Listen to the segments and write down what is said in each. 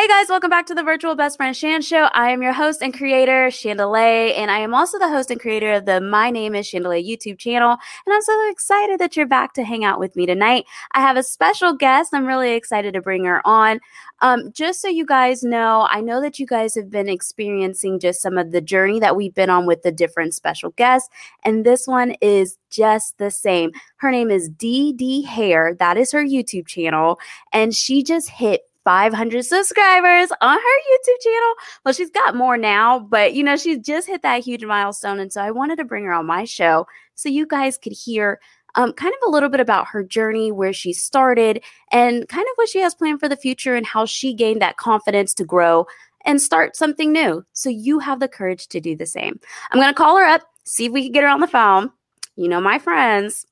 Hey guys, welcome back to the Virtual Best Friend Chan Show. I am your host and creator, Chandali, and I am also the host and creator of the My Name is Chandali YouTube channel. And I'm so excited that you're back to hang out with me tonight. I have a special guest. I'm really excited to bring her on. Um, just so you guys know, I know that you guys have been experiencing just some of the journey that we've been on with the different special guests, and this one is just the same. Her name is DD Hair. That is her YouTube channel, and she just hit 500 subscribers on her YouTube channel. Well, she's got more now, but you know, she's just hit that huge milestone. And so I wanted to bring her on my show so you guys could hear um, kind of a little bit about her journey, where she started, and kind of what she has planned for the future and how she gained that confidence to grow and start something new. So you have the courage to do the same. I'm going to call her up, see if we can get her on the phone. You know, my friends,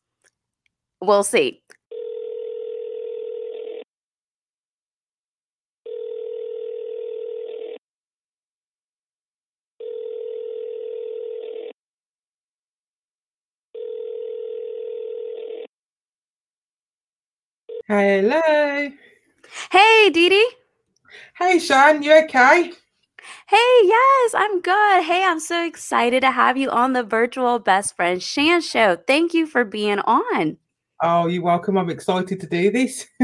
we'll see. Hello. Hey, Dee Dee. Hey, Sean. You okay? Hey, yes, I'm good. Hey, I'm so excited to have you on the virtual best friend Chan show. Thank you for being on. Oh, you're welcome. I'm excited to do this.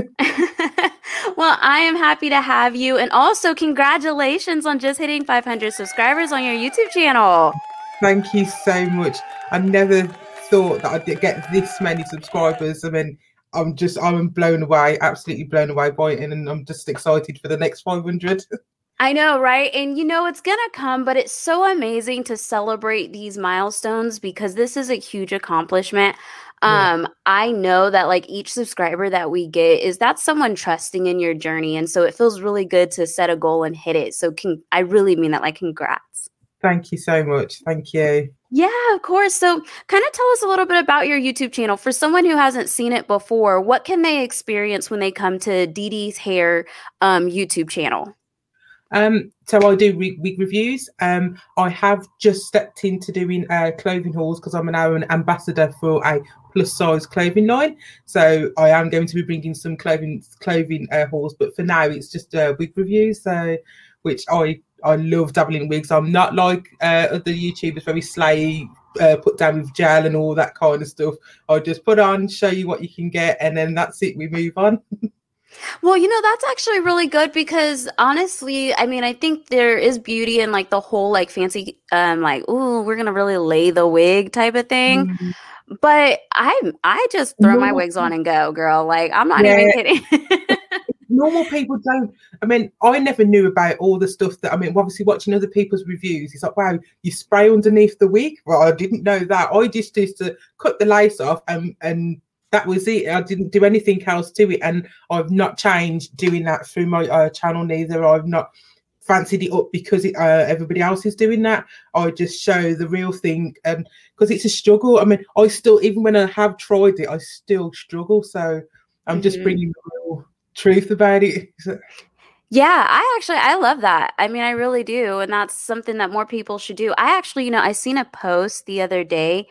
well, I am happy to have you. And also, congratulations on just hitting 500 subscribers on your YouTube channel. Thank you so much. I never thought that I'd get this many subscribers. I mean, I'm just I'm blown away, absolutely blown away by it, and I'm just excited for the next 500. I know, right? And you know it's going to come, but it's so amazing to celebrate these milestones because this is a huge accomplishment. Um, yeah. I know that like each subscriber that we get is that someone trusting in your journey, and so it feels really good to set a goal and hit it. So, can I really mean that? Like, congrats! Thank you so much. Thank you. Yeah, of course. So, kind of tell us a little bit about your YouTube channel. For someone who hasn't seen it before, what can they experience when they come to Dee Dee's Hair um, YouTube channel? Um, so I do week, week reviews. Um, I have just stepped into doing uh, clothing hauls because I'm now an ambassador for a plus size clothing line. So I am going to be bringing some clothing clothing uh, hauls, but for now it's just uh, week reviews. So which I I love dabbling in wigs. I'm not like uh, other YouTubers, very slay, uh, put down with gel and all that kind of stuff. I just put on, show you what you can get, and then that's it. We move on. Well, you know, that's actually really good because honestly, I mean, I think there is beauty in like the whole like fancy um like, oh, we're gonna really lay the wig type of thing. Mm-hmm. But I I just throw my wigs on and go, girl. Like I'm not yeah. even kidding. normal people don't. I mean, I never knew about all the stuff that I mean. Obviously, watching other people's reviews, it's like, wow, you spray underneath the wig. Well, I didn't know that. I just used to cut the lace off and and that was it. I didn't do anything else to it, and I've not changed doing that through my uh, channel neither. I've not fancied it up because it, uh, everybody else is doing that. I just show the real thing, and because it's a struggle. I mean, I still, even when I have tried it, I still struggle. So I'm mm-hmm. just bringing truth about it. Yeah, I actually I love that. I mean, I really do, and that's something that more people should do. I actually, you know, I seen a post the other day.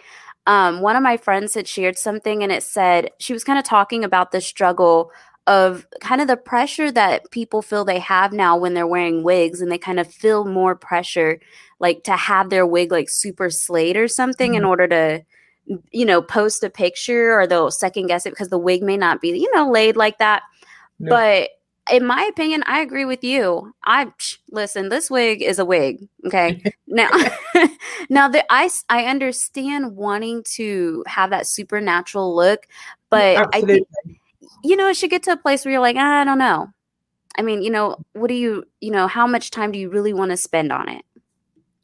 Um, one of my friends had shared something, and it said she was kind of talking about the struggle of kind of the pressure that people feel they have now when they're wearing wigs, and they kind of feel more pressure, like to have their wig like super slayed or something mm-hmm. in order to you know post a picture or they'll second guess it because the wig may not be you know laid like that no. But in my opinion, I agree with you. I listen. This wig is a wig. Okay. now, now that I I understand wanting to have that supernatural look, but Absolutely. I think you know it should get to a place where you're like, ah, I don't know. I mean, you know, what do you, you know, how much time do you really want to spend on it?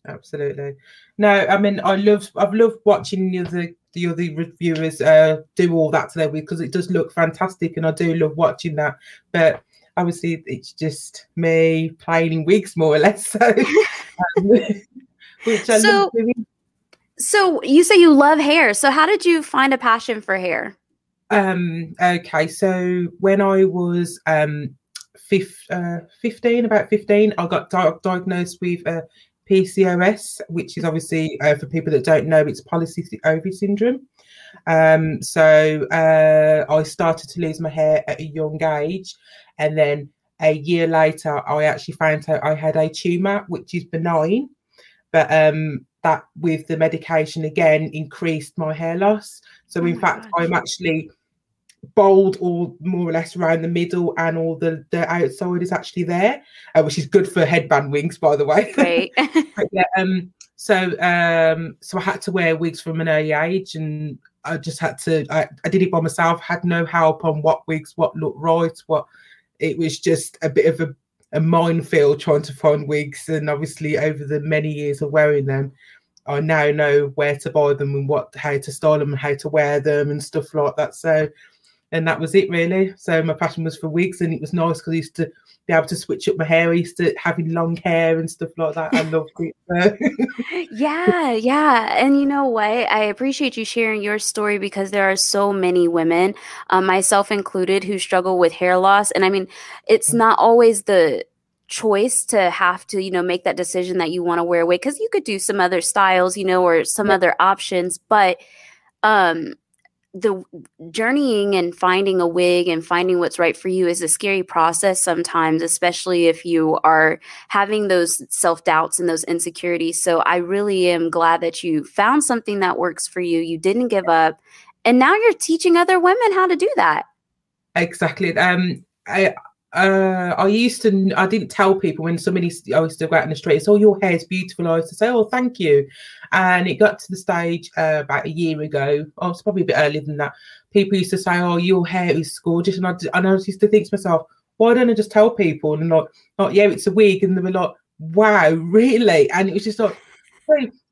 Absolutely. No, I mean, I love, I've loved watching the other the other reviewers uh, do all that to their wig because it does look fantastic, and I do love watching that. But obviously, it's just me playing in wigs more or less. So, um, which I so, so you say you love hair. So how did you find a passion for hair? Um. Okay. So when I was um, fif- uh, 15, about 15, I got di- diagnosed with uh, PCOS, which is obviously uh, for people that don't know, it's polycystic ovary syndrome. Um, so uh, I started to lose my hair at a young age, and then a year later, I actually found out I had a tumor, which is benign, but um, that with the medication again increased my hair loss. So, oh in fact, gosh. I'm actually bald all more or less around the middle and all the the outside is actually there uh, which is good for headband wigs by the way Great. yeah, um so um so i had to wear wigs from an early age and i just had to I, I did it by myself had no help on what wigs what looked right what it was just a bit of a, a minefield trying to find wigs and obviously over the many years of wearing them I now know where to buy them and what how to style them and how to wear them and stuff like that. So and that was it really. So my passion was for wigs, and it was nice because I used to be able to switch up my hair. I used to having long hair and stuff like that. I loved it. yeah, yeah, and you know what? I appreciate you sharing your story because there are so many women, um, myself included, who struggle with hair loss, and I mean, it's not always the choice to have to you know make that decision that you want to wear a wig because you could do some other styles you know or some yeah. other options but um the journeying and finding a wig and finding what's right for you is a scary process sometimes, especially if you are having those self doubts and those insecurities. So I really am glad that you found something that works for you. You didn't give up. And now you're teaching other women how to do that. Exactly. Um, I, uh, I used to, I didn't tell people when somebody, I used to go out in the street, oh, your hair's beautiful. I used to say, oh, thank you. And it got to the stage uh, about a year ago, oh, it's probably a bit earlier than that. People used to say, oh, your hair is gorgeous. And I, and I used to think to myself, why don't I just tell people? And like, like, yeah, it's a wig. And they were like, wow, really? And it was just like,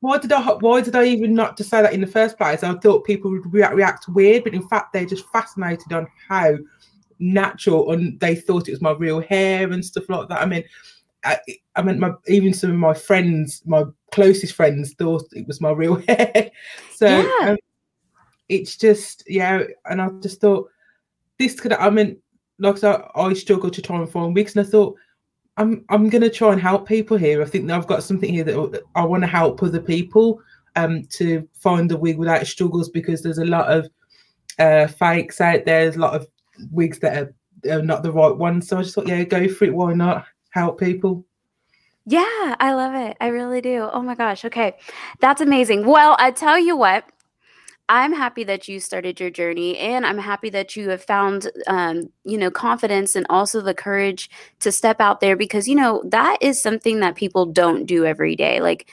why did I why did I even not to say that in the first place? I thought people would react, react weird, but in fact they're just fascinated on how natural and they thought it was my real hair and stuff like that. I mean, I, I mean, my, even some of my friends, my closest friends, thought it was my real hair. so yeah. um, it's just, yeah. And I just thought this could, I mean, like I, I struggle to try and find wigs, and I thought I'm I'm going to try and help people here. I think I've got something here that I want to help other people um, to find a wig without struggles because there's a lot of uh, fakes out there. There's a lot of wigs that are, are not the right ones. So I just thought, yeah, go for it. Why not help people? Yeah, I love it. I really do. Oh my gosh. Okay. That's amazing. Well, I tell you what, I'm happy that you started your journey and I'm happy that you have found um, you know confidence and also the courage to step out there because you know that is something that people don't do every day like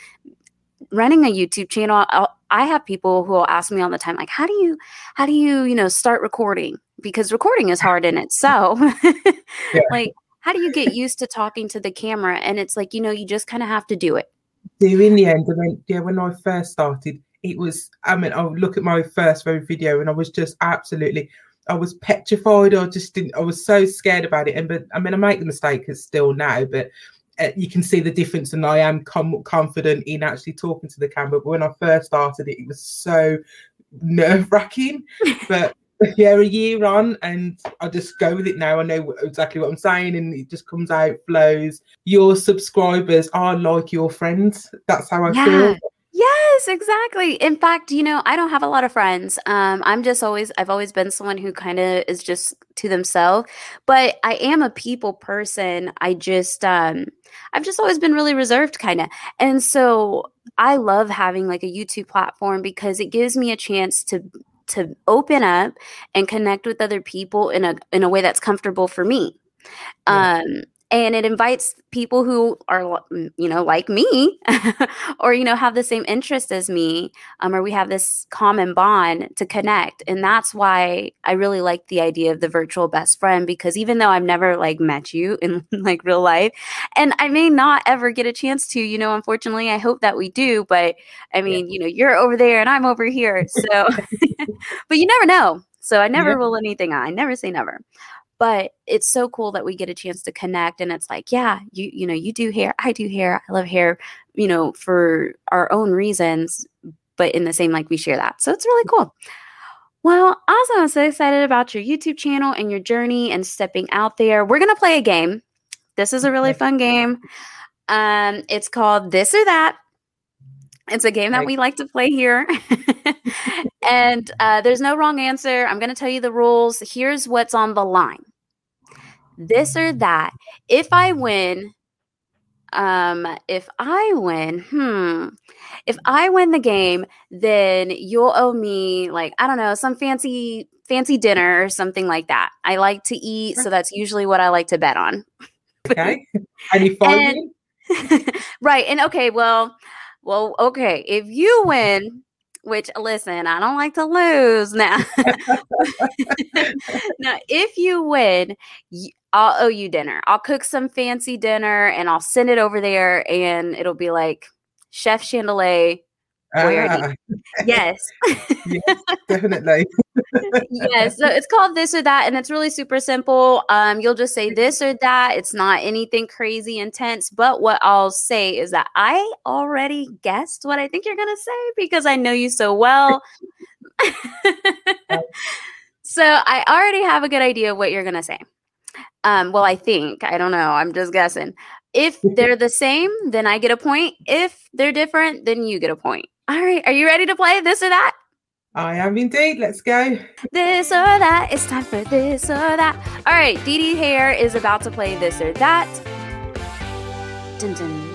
running a YouTube channel I'll, I have people who will ask me all the time like how do you how do you you know start recording because recording is hard in itself. yeah. Like, how do you get used to talking to the camera? And it's like, you know, you just kind of have to do it. Do in the end, I mean, yeah, when I first started, it was, I mean, I would look at my first very video and I was just absolutely, I was petrified. I just didn't, I was so scared about it. And, but I mean, I make the mistake still now, but uh, you can see the difference and I am com- confident in actually talking to the camera. But when I first started it, it was so nerve wracking. but yeah, a year on, and I just go with it now. I know exactly what I'm saying, and it just comes out, flows. Your subscribers are like your friends. That's how I yeah. feel. Yes, exactly. In fact, you know, I don't have a lot of friends. Um, I'm just always, I've always been someone who kind of is just to themselves, but I am a people person. I just, um, I've just always been really reserved, kind of. And so I love having like a YouTube platform because it gives me a chance to to open up and connect with other people in a in a way that's comfortable for me. Yeah. Um and it invites people who are mm, you know like me or you know have the same interest as me um, or we have this common bond to connect and that's why i really like the idea of the virtual best friend because even though i've never like met you in like real life and i may not ever get a chance to you know unfortunately i hope that we do but i mean yeah. you know you're over there and i'm over here so but you never know so i never yeah. rule anything out i never say never but it's so cool that we get a chance to connect and it's like yeah you you know you do hair i do hair i love hair you know for our own reasons but in the same like we share that. So it's really cool. Well awesome. I'm so excited about your youtube channel and your journey and stepping out there. We're gonna play a game. This is a really fun game. Um it's called this or that it's a game that we like to play here. and uh, there's no wrong answer. I'm going to tell you the rules. Here's what's on the line this or that. If I win, um, if I win, hmm, if I win the game, then you'll owe me like I don't know some fancy fancy dinner or something like that. I like to eat, so that's usually what I like to bet on. Okay, any fun? right, and okay, well, well, okay, if you win, which listen, I don't like to lose now. now, if you win, I'll owe you dinner. I'll cook some fancy dinner and I'll send it over there, and it'll be like Chef Chandali. Ah. yes. yes, definitely. Yes, so it's called this or that, and it's really super simple. Um, you'll just say this or that. It's not anything crazy intense, but what I'll say is that I already guessed what I think you're gonna say because I know you so well. so I already have a good idea of what you're gonna say. Um, well, I think I don't know. I'm just guessing. If they're the same, then I get a point. If they're different, then you get a point. All right. Are you ready to play this or that? I am indeed. Let's go. This or that. It's time for this or that. All right. Dee Dee Hair is about to play this or that. Dun, dun.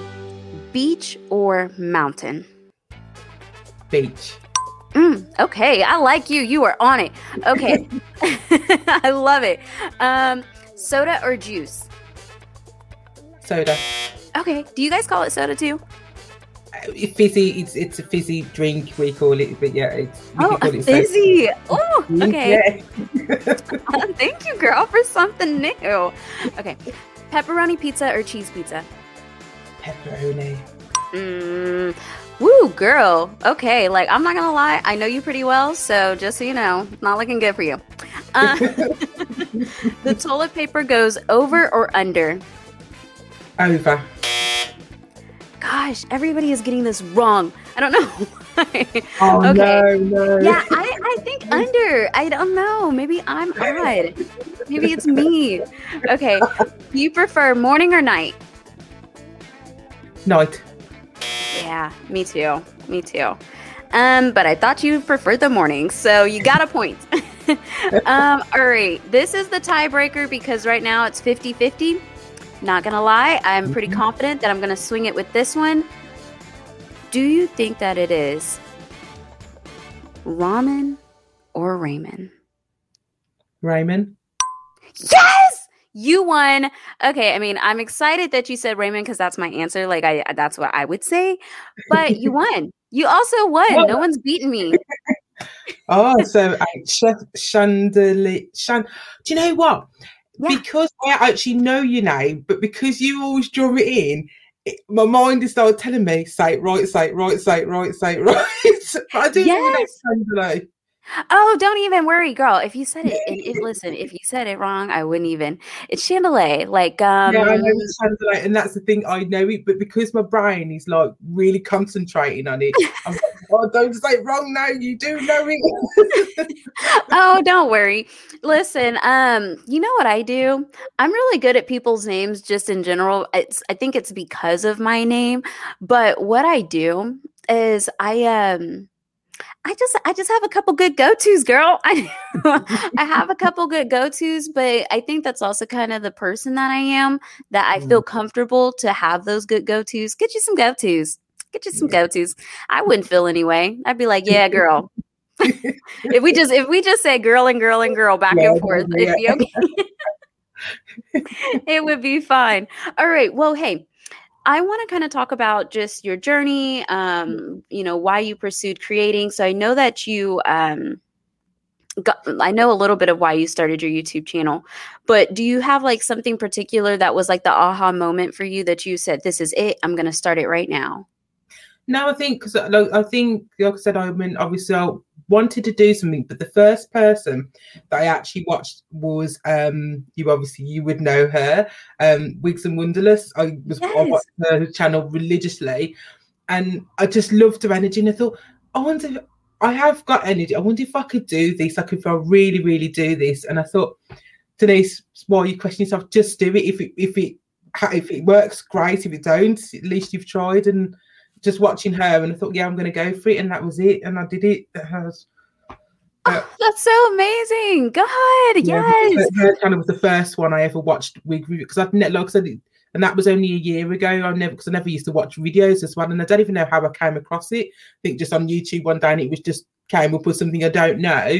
Beach or mountain? Beach. Mm, okay. I like you. You are on it. Okay. I love it. Um, soda or juice? Soda. Okay. Do you guys call it soda too? Fizzy. It's it's a fizzy drink we call it, but yeah, it's oh it fizzy. Oh, okay. Yeah. Thank you, girl, for something new. Okay, pepperoni pizza or cheese pizza? Pepperoni. Mm, woo, girl. Okay, like I'm not gonna lie, I know you pretty well, so just so you know, not looking good for you. Uh, the toilet paper goes over or under? Over gosh, everybody is getting this wrong. I don't know why. Oh, okay. No, no. Yeah, I, I think under. I don't know. Maybe I'm odd. Maybe it's me. Okay. Do you prefer morning or night? Night. Yeah, me too. Me too. Um, but I thought you preferred the morning, so you got a point. um, all right. This is the tiebreaker because right now it's 50 50. Not gonna lie, I'm pretty mm-hmm. confident that I'm gonna swing it with this one. Do you think that it is ramen or Raymond? Raymond. Yes! You won. Okay, I mean, I'm excited that you said Raymond because that's my answer. Like I that's what I would say. But you won. You also won. No one's beaten me. oh, so uh, Chef Chandali. Chan- Do you know what? Yeah. because I actually know your name, but because you always drum it in, it, my mind is started telling me, say it right, say it right, say it right, say it right. I do yes. know Oh, don't even worry, girl. If you said it, and if listen, if you said it wrong, I wouldn't even. It's chandelier, like um. Yeah, I know it's chandelier, and that's the thing. I know it, but because my brain is like really concentrating on it, I'm like, oh, don't say it wrong now. You do know it. oh, don't worry. Listen, um, you know what I do? I'm really good at people's names, just in general. It's I think it's because of my name, but what I do is I um I just I just have a couple good go-tos, girl. I I have a couple good go-tos, but I think that's also kind of the person that I am that I feel mm-hmm. comfortable to have those good go-tos. Get you some go-tos. Get you some go-tos. I wouldn't feel anyway. I'd be like, "Yeah, girl." if we just if we just say girl and girl and girl back yeah, and forth, it'd be okay. it would be fine. All right. Well, hey, I want to kind of talk about just your journey, um, you know, why you pursued creating. So I know that you, um, got, I know a little bit of why you started your YouTube channel, but do you have like something particular that was like the aha moment for you that you said, this is it, I'm going to start it right now? No, I think because like, I think, like I said, I mean, obviously, I wanted to do something, but the first person that I actually watched was um, you. Obviously, you would know her, um, Wigs and Wonderless. I was yes. I watched her channel religiously, and I just loved her energy. And I thought, I wonder, if I have got energy. I wonder if I could do this. I could, if I really, really do this. And I thought, Denise, while you question yourself, just do it. If it, if it, if it works, great. If it don't, at least you've tried and just watching her and I thought, yeah, I'm going to go for it, and that was it, and I did it. it has, Oh, that's so amazing. God, yeah, yes. Her, channel was the first one I ever watched with because I've never, like I said, and that was only a year ago. I never because I never used to watch videos as well, and I don't even know how I came across it. I think just on YouTube one day, and it was just came up with something I don't know.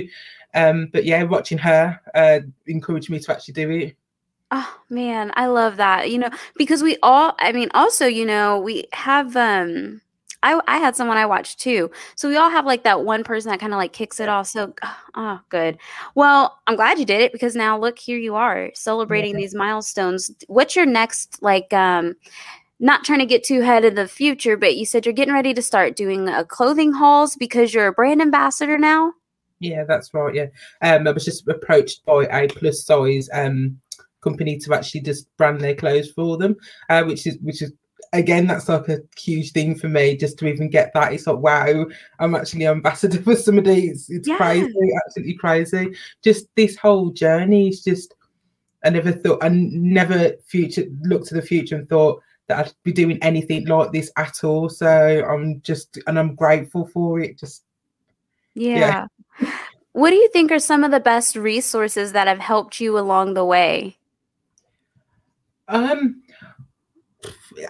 Um, but yeah, watching her uh, encouraged me to actually do it. Oh man, I love that. You know, because we all I mean also, you know, we have um I I had someone I watched too. So we all have like that one person that kind of like kicks it off. So oh good. Well, I'm glad you did it because now look here you are celebrating yeah. these milestones. What's your next like um not trying to get too ahead of the future, but you said you're getting ready to start doing a uh, clothing hauls because you're a brand ambassador now. Yeah, that's right. Yeah, um, I was just approached by a plus size um company to actually just brand their clothes for them, uh, which is which is again that's like a huge thing for me just to even get that. It's like wow, I'm actually ambassador for somebody. It's it's yeah. crazy, absolutely crazy. Just this whole journey is just. I never thought, I never future looked to the future and thought that I'd be doing anything like this at all. So I'm just, and I'm grateful for it. Just yeah. yeah. What do you think are some of the best resources that have helped you along the way? Um,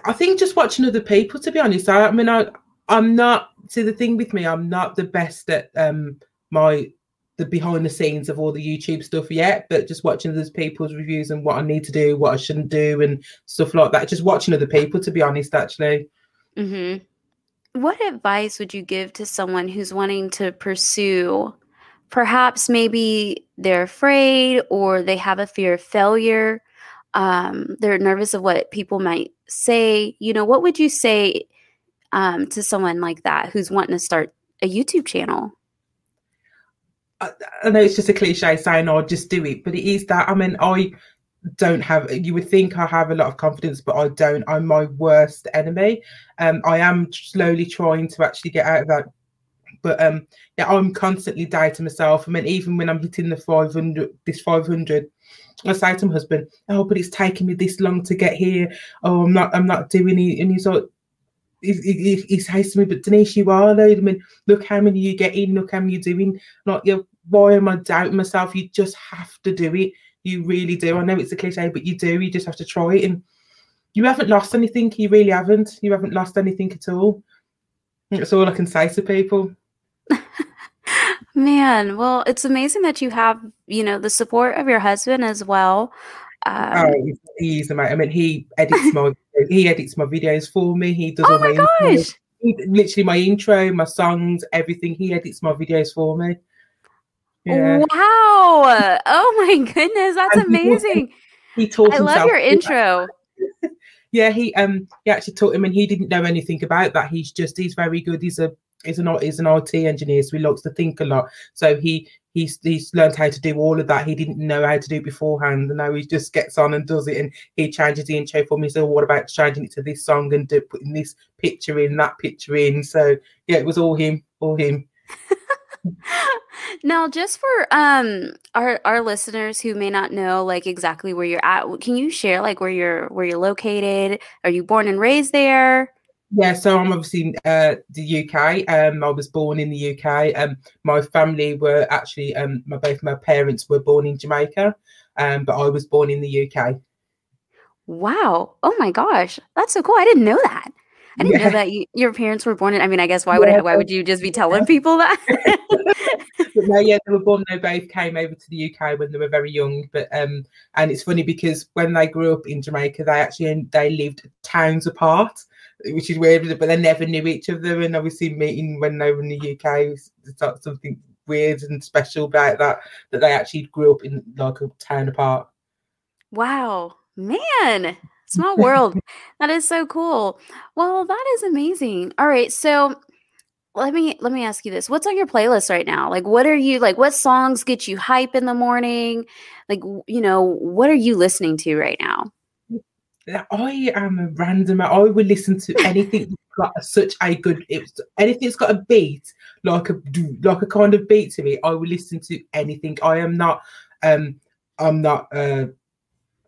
I think just watching other people. To be honest, I, I mean, I I'm not. See, the thing with me, I'm not the best at um my the behind the scenes of all the YouTube stuff yet, but just watching other people's reviews and what I need to do, what I shouldn't do, and stuff like that. Just watching other people, to be honest, actually. Mm-hmm. What advice would you give to someone who's wanting to pursue? Perhaps maybe they're afraid or they have a fear of failure um, they're nervous of what people might say. You know, what would you say um, to someone like that who's wanting to start a YouTube channel? I, I know it's just a cliche saying, "I'll oh, just do it," but it is that. I mean, I don't have you would think i have a lot of confidence but i don't i'm my worst enemy um i am slowly trying to actually get out of that but um yeah i'm constantly doubting myself i mean even when i'm hitting the 500 this 500 I say to my husband, "Oh, but it's taking me this long to get here. Oh, I'm not, I'm not doing it." And he's like, he, he, he says to me, "But Denise, you are though. I mean, look how many you get in. Look how many you're doing. Like, you why am I doubting myself? You just have to do it. You really do. I know it's a cliche, but you do. You just have to try it. And you haven't lost anything. You really haven't. You haven't lost anything at all. That's all I can say to people. Man, well, it's amazing that you have, you know, the support of your husband as well. Um, oh, he's amazing. I mean, he edits my he edits my videos for me. He does oh all my, my gosh. He, literally my intro, my songs, everything. He edits my videos for me. Yeah. Wow! Oh my goodness, that's and amazing. He, he taught. I love your intro. yeah, he um he actually taught him, and he didn't know anything about that. He's just he's very good. He's a he's an he's an IT engineer, so he likes to think a lot. So he he's he's learned how to do all of that. He didn't know how to do beforehand, and now he just gets on and does it. And he changes the intro for me. So what about changing it to this song and do, putting this picture in, that picture in? So yeah, it was all him, all him. now just for um our our listeners who may not know like exactly where you're at can you share like where you're where you're located are you born and raised there yeah, so I'm obviously uh, the UK. Um, I was born in the UK. Um, my family were actually, um, my both my parents were born in Jamaica, um, but I was born in the UK. Wow! Oh my gosh, that's so cool! I didn't know that. I didn't yeah. know that you, your parents were born in. I mean, I guess why would yeah. I, why would you just be telling people that? but no, yeah, they were born. They both came over to the UK when they were very young. But um, and it's funny because when they grew up in Jamaica, they actually they lived towns apart which is weird, but they never knew each other. And obviously, meeting when they were in the UK was something weird and special about that, that they actually grew up in like a town apart. Wow, man, small world. that is so cool. Well, that is amazing. All right, so let me let me ask you this what's on your playlist right now like what are you like what songs get you hype in the morning like you know what are you listening to right now I am a random. I would listen to anything got such a good. It's anything that's got a beat, like a like a kind of beat to me. I will listen to anything. I am not. Um, I'm not uh,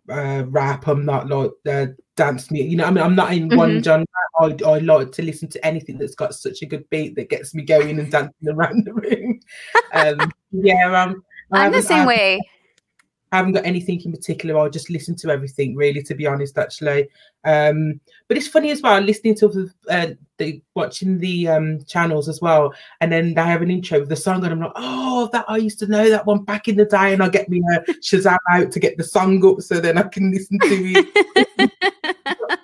uh rap. I'm not like uh, dance music. You know, I mean, I'm not in mm-hmm. one genre. I, I like to listen to anything that's got such a good beat that gets me going and dancing around the room. Um, Yeah, um, I'm the same way. I haven't got anything in particular. I'll just listen to everything, really, to be honest, actually. Um, but it's funny as well, listening to uh, the watching the um, channels as well, and then they have an intro with the song, and I'm like, oh, that I used to know that one back in the day, and I'll get me a Shazam out to get the song up, so then I can listen to it.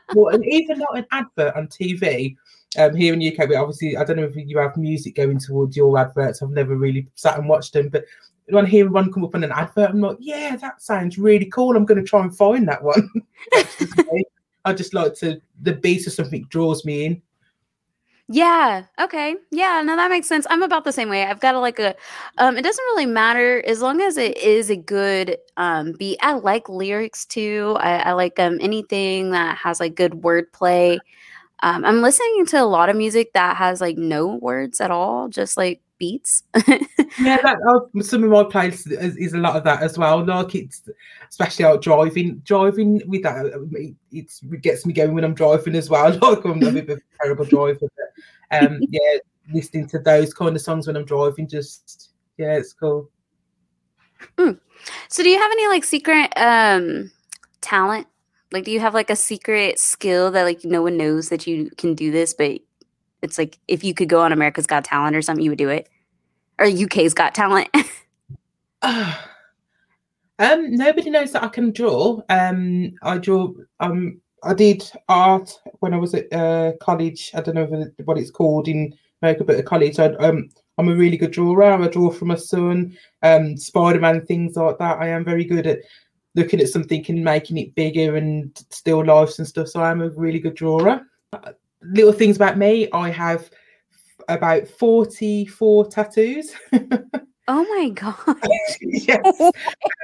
well, and even not an advert on TV. Um, here in UK, but obviously, I don't know if you have music going towards your adverts. I've never really sat and watched them, but when I hear one come up on an advert, I'm like, yeah, that sounds really cool. I'm going to try and find that one. I just like to, the beat of something draws me in. Yeah. Okay. Yeah. No, that makes sense. I'm about the same way. I've got a, like a, um, it doesn't really matter as long as it is a good um beat. I like lyrics too. I, I like um anything that has like good wordplay. Um, I'm listening to a lot of music that has like no words at all, just like beats. yeah, that, uh, some of my playlists is, is, a lot of that as well. Like it's especially out driving, driving with that. It, it gets me going when I'm driving as well. Like I'm a bit of a terrible driver, but um, yeah, listening to those kind of songs when I'm driving, just yeah, it's cool. Mm. So, do you have any like secret um talent? Like, do you have like a secret skill that like no one knows that you can do this, but it's like if you could go on America's Got Talent or something, you would do it, or UK's Got Talent. um, nobody knows that I can draw. Um, I draw. Um, I did art when I was at uh, college. I don't know what it's called in America, but at college, I, um, I'm a really good drawer. I draw for my son, um, Spider Man, things like that. I am very good at looking at something and making it bigger and still lifes and stuff. So I'm a really good drawer little things about me I have about 44 tattoos. Oh my god! yes.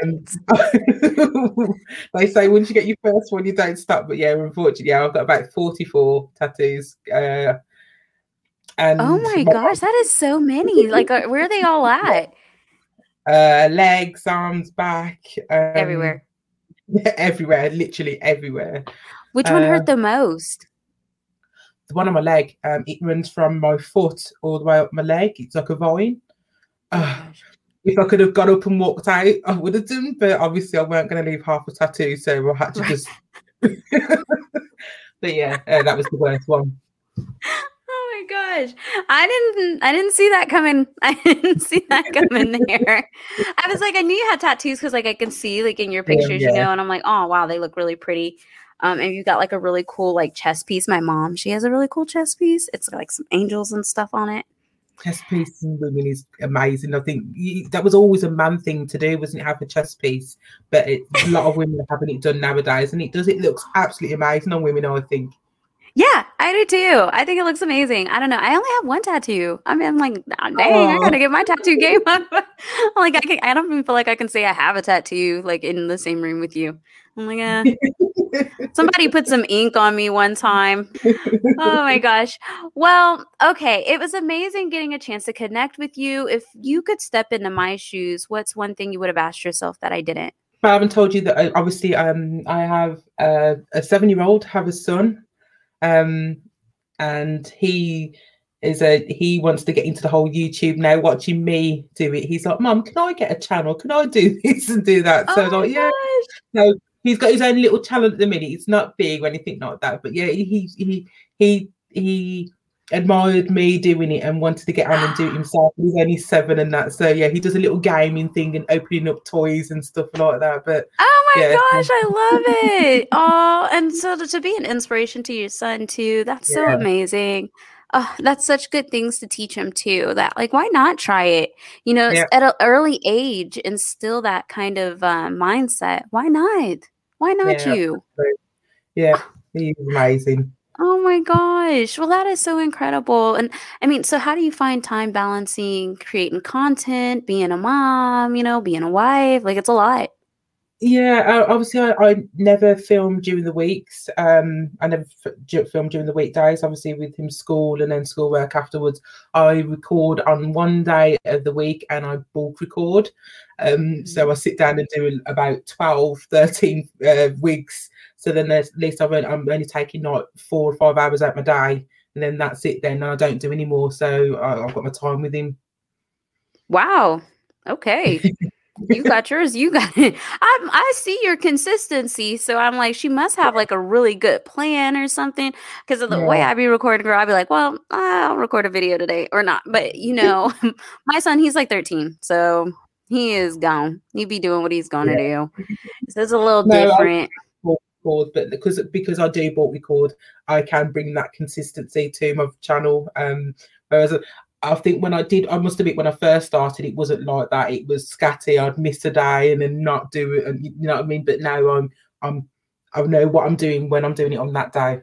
Um, they say once you get your first one, you don't stop. But yeah, unfortunately, yeah, I've got about forty-four tattoos. Uh, and oh my, my gosh, that is so many! Like, uh, where are they all at? Uh, legs, arms, back, um, everywhere. Everywhere, literally everywhere. Which one uh, hurt the most? The one on my leg, um, it runs from my foot all the way up my leg. It's like a vine. Uh, if I could have got up and walked out, I would have done, but obviously I weren't going to leave half a tattoo, so I had to just. but yeah, uh, that was the worst one. Oh my gosh, I didn't, I didn't see that coming. I didn't see that coming there. I was like, I knew you had tattoos because, like, I can see like in your pictures, yeah, yeah. you know, and I'm like, oh wow, they look really pretty. Um, and you've got like a really cool like chess piece. My mom, she has a really cool chess piece. It's like some angels and stuff on it. Chess piece in women is amazing. I think that was always a man thing to do, wasn't it? Have a chess piece, but it, a lot of women are having it done nowadays, and it does. It looks absolutely amazing on women. I think. Yeah, I do too. I think it looks amazing. I don't know. I only have one tattoo. I mean, I'm like, oh, dang, oh. I gotta get my tattoo game up. like, I can, I don't even feel like I can say I have a tattoo like in the same room with you. I'm like, eh. Somebody put some ink on me one time. Oh my gosh. Well, okay. It was amazing getting a chance to connect with you. If you could step into my shoes, what's one thing you would have asked yourself that I didn't? I haven't told you that I, obviously um, I have a, a seven year old, have a son, um, and he is a he wants to get into the whole YouTube now, watching me do it. He's like, Mom, can I get a channel? Can I do this and do that? So oh like, yeah. So he's got his own little talent at the minute. It's not big or anything like that, but yeah, he he he he admired me doing it and wanted to get on and do it himself. He's only seven and that, so yeah, he does a little gaming thing and opening up toys and stuff like that. But oh my yeah. gosh, I love it! oh, and so to, be an inspiration to your son too, that's yeah. so amazing. Oh, that's such good things to teach him too. That like, why not try it? You know, yeah. at an early age, instill that kind of uh, mindset. Why not? Why not yeah, you? Yeah, he's amazing. Oh my gosh. Well, that is so incredible. And I mean, so how do you find time balancing creating content, being a mom, you know, being a wife? Like, it's a lot. Yeah, obviously, I, I, never film during the weeks. Um, I never f- film during the weekdays. Obviously, with him school and then schoolwork afterwards. I record on one day of the week and I bulk record. Um, so I sit down and do about 12, 13 uh, wigs. So then at least I've only, I'm only taking like four or five hours out my day, and then that's it. Then I don't do any more. So I, I've got my time with him. Wow, Okay. you got yours. You got it. I I see your consistency, so I'm like, she must have like a really good plan or something. Because of the yeah. way I be recording, girl, I'd be like, well, I'll record a video today or not. But you know, my son, he's like 13, so he is gone. He be doing what he's going to yeah. do. So it's a little no, different. Record, but because because I do bulk record, I can bring that consistency to my channel. Um, whereas I think when I did, I must admit, when I first started, it wasn't like that. It was scatty. I'd miss a day and then not do it, and you know what I mean. But now I'm, I'm, I know what I'm doing when I'm doing it on that day.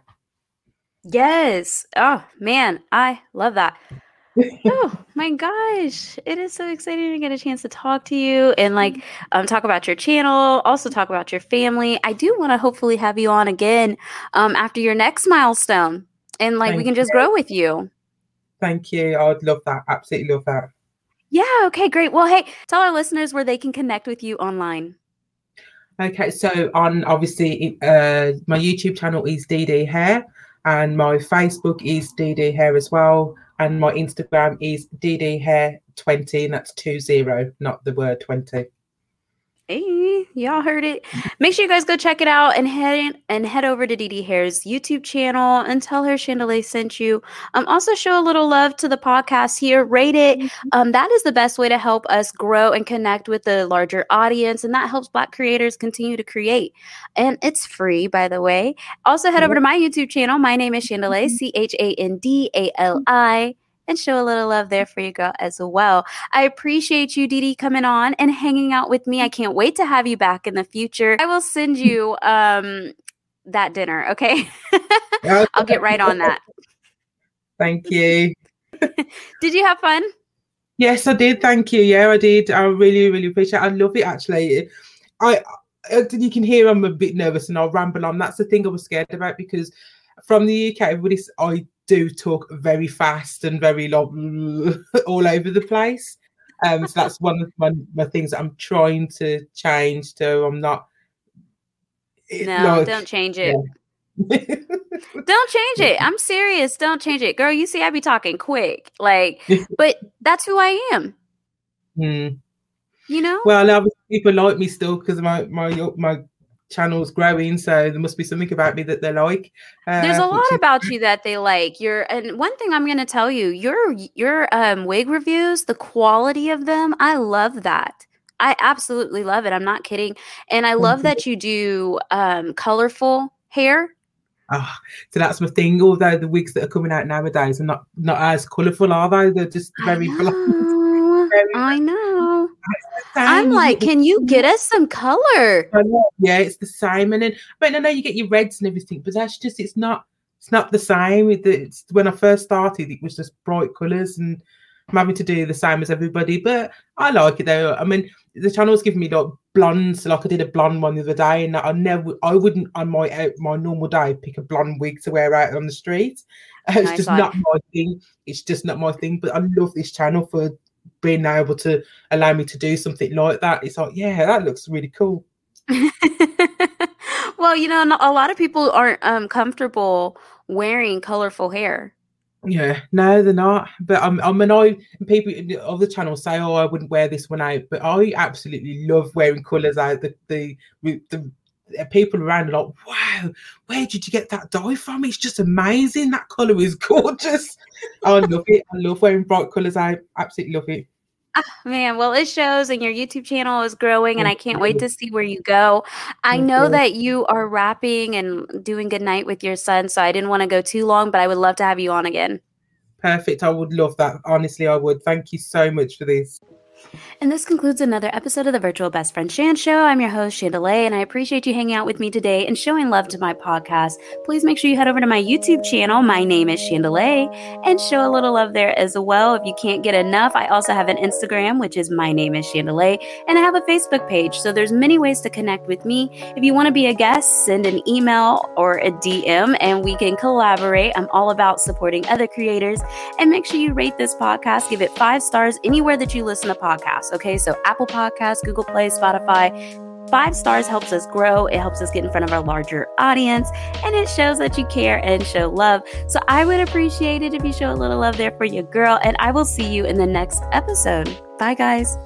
Yes. Oh man, I love that. oh my gosh, it is so exciting to get a chance to talk to you and like um, talk about your channel. Also talk about your family. I do want to hopefully have you on again um, after your next milestone, and like Thank we can just you. grow with you. Thank you. I would love that. Absolutely love that. Yeah. Okay. Great. Well, hey, tell our listeners where they can connect with you online. Okay. So on obviously uh, my YouTube channel is DD Hair, and my Facebook is DD Hair as well, and my Instagram is DD Hair twenty, and that's two zero, not the word twenty. Hey, y'all heard it. Make sure you guys go check it out and head and head over to DD Hair's YouTube channel and tell her Chandali sent you. Um, also show a little love to the podcast here. Rate it. Um, that is the best way to help us grow and connect with the larger audience, and that helps Black creators continue to create. And it's free, by the way. Also, head over to my YouTube channel. My name is Chandali, mm-hmm. C H A N D A L I and show a little love there for you girl as well. I appreciate you, Dee Dee, coming on and hanging out with me. I can't wait to have you back in the future. I will send you um that dinner, okay? I'll get right on that. Thank you. did you have fun? Yes, I did. Thank you. Yeah, I did. I really, really appreciate it. I love it actually. I you can hear I'm a bit nervous and I'll ramble on. That's the thing I was scared about because from the UK, everybody's I do talk very fast and very long, all over the place. Um, so that's one of my, my things I'm trying to change. So I'm not. No, like, don't change it. Yeah. don't change it. I'm serious. Don't change it, girl. You see, I be talking quick, like, but that's who I am. Mm. You know. Well, obviously people like me still because my my my channel's growing so there must be something about me that they like uh, there's a lot is- about you that they like you're and one thing i'm going to tell you your your um wig reviews the quality of them i love that i absolutely love it i'm not kidding and i love that you do um colorful hair Oh, so that's my thing. Although the wigs that are coming out nowadays are not not as colourful, are they? They're just very I know. I know. I'm like, can you get us some color? Yeah, it's the same. And then, but I know you get your reds and everything, but that's just it's not it's not the same. It's when I first started, it was just bright colours, and I'm having to do the same as everybody. But I like it though. I mean, the channel's giving me like blondes. Like I did a blonde one the other day, and I never, I wouldn't on my out my normal day pick a blonde wig to wear out on the street. It's nice just not my thing. It's just not my thing. But I love this channel for being able to allow me to do something like that, it's like, yeah, that looks really cool. well, you know, a lot of people aren't um, comfortable wearing colorful hair. Yeah, no, they're not. But um, I mean, I people of the channel say, "Oh, I wouldn't wear this one out," but I absolutely love wearing colours out. The the the, the people around are like, "Wow, where did you get that dye from? It's just amazing. That colour is gorgeous." I love it. I love wearing bright colours. I absolutely love it. Oh, man, well, it shows, and your YouTube channel is growing, and I can't wait to see where you go. I know that you are rapping and doing good night with your son, so I didn't want to go too long, but I would love to have you on again. Perfect. I would love that. Honestly, I would. Thank you so much for this. And this concludes another episode of the Virtual Best Friend Chan Show. I'm your host, Chandali, and I appreciate you hanging out with me today and showing love to my podcast. Please make sure you head over to my YouTube channel. My name is Chandali, and show a little love there as well. If you can't get enough, I also have an Instagram, which is my name is Chandali, and I have a Facebook page. So there's many ways to connect with me. If you want to be a guest, send an email or a DM, and we can collaborate. I'm all about supporting other creators. And make sure you rate this podcast, give it five stars anywhere that you listen to podcasts podcasts. Okay, so Apple Podcasts, Google Play, Spotify. Five stars helps us grow. It helps us get in front of our larger audience and it shows that you care and show love. So I would appreciate it if you show a little love there for your girl. And I will see you in the next episode. Bye, guys.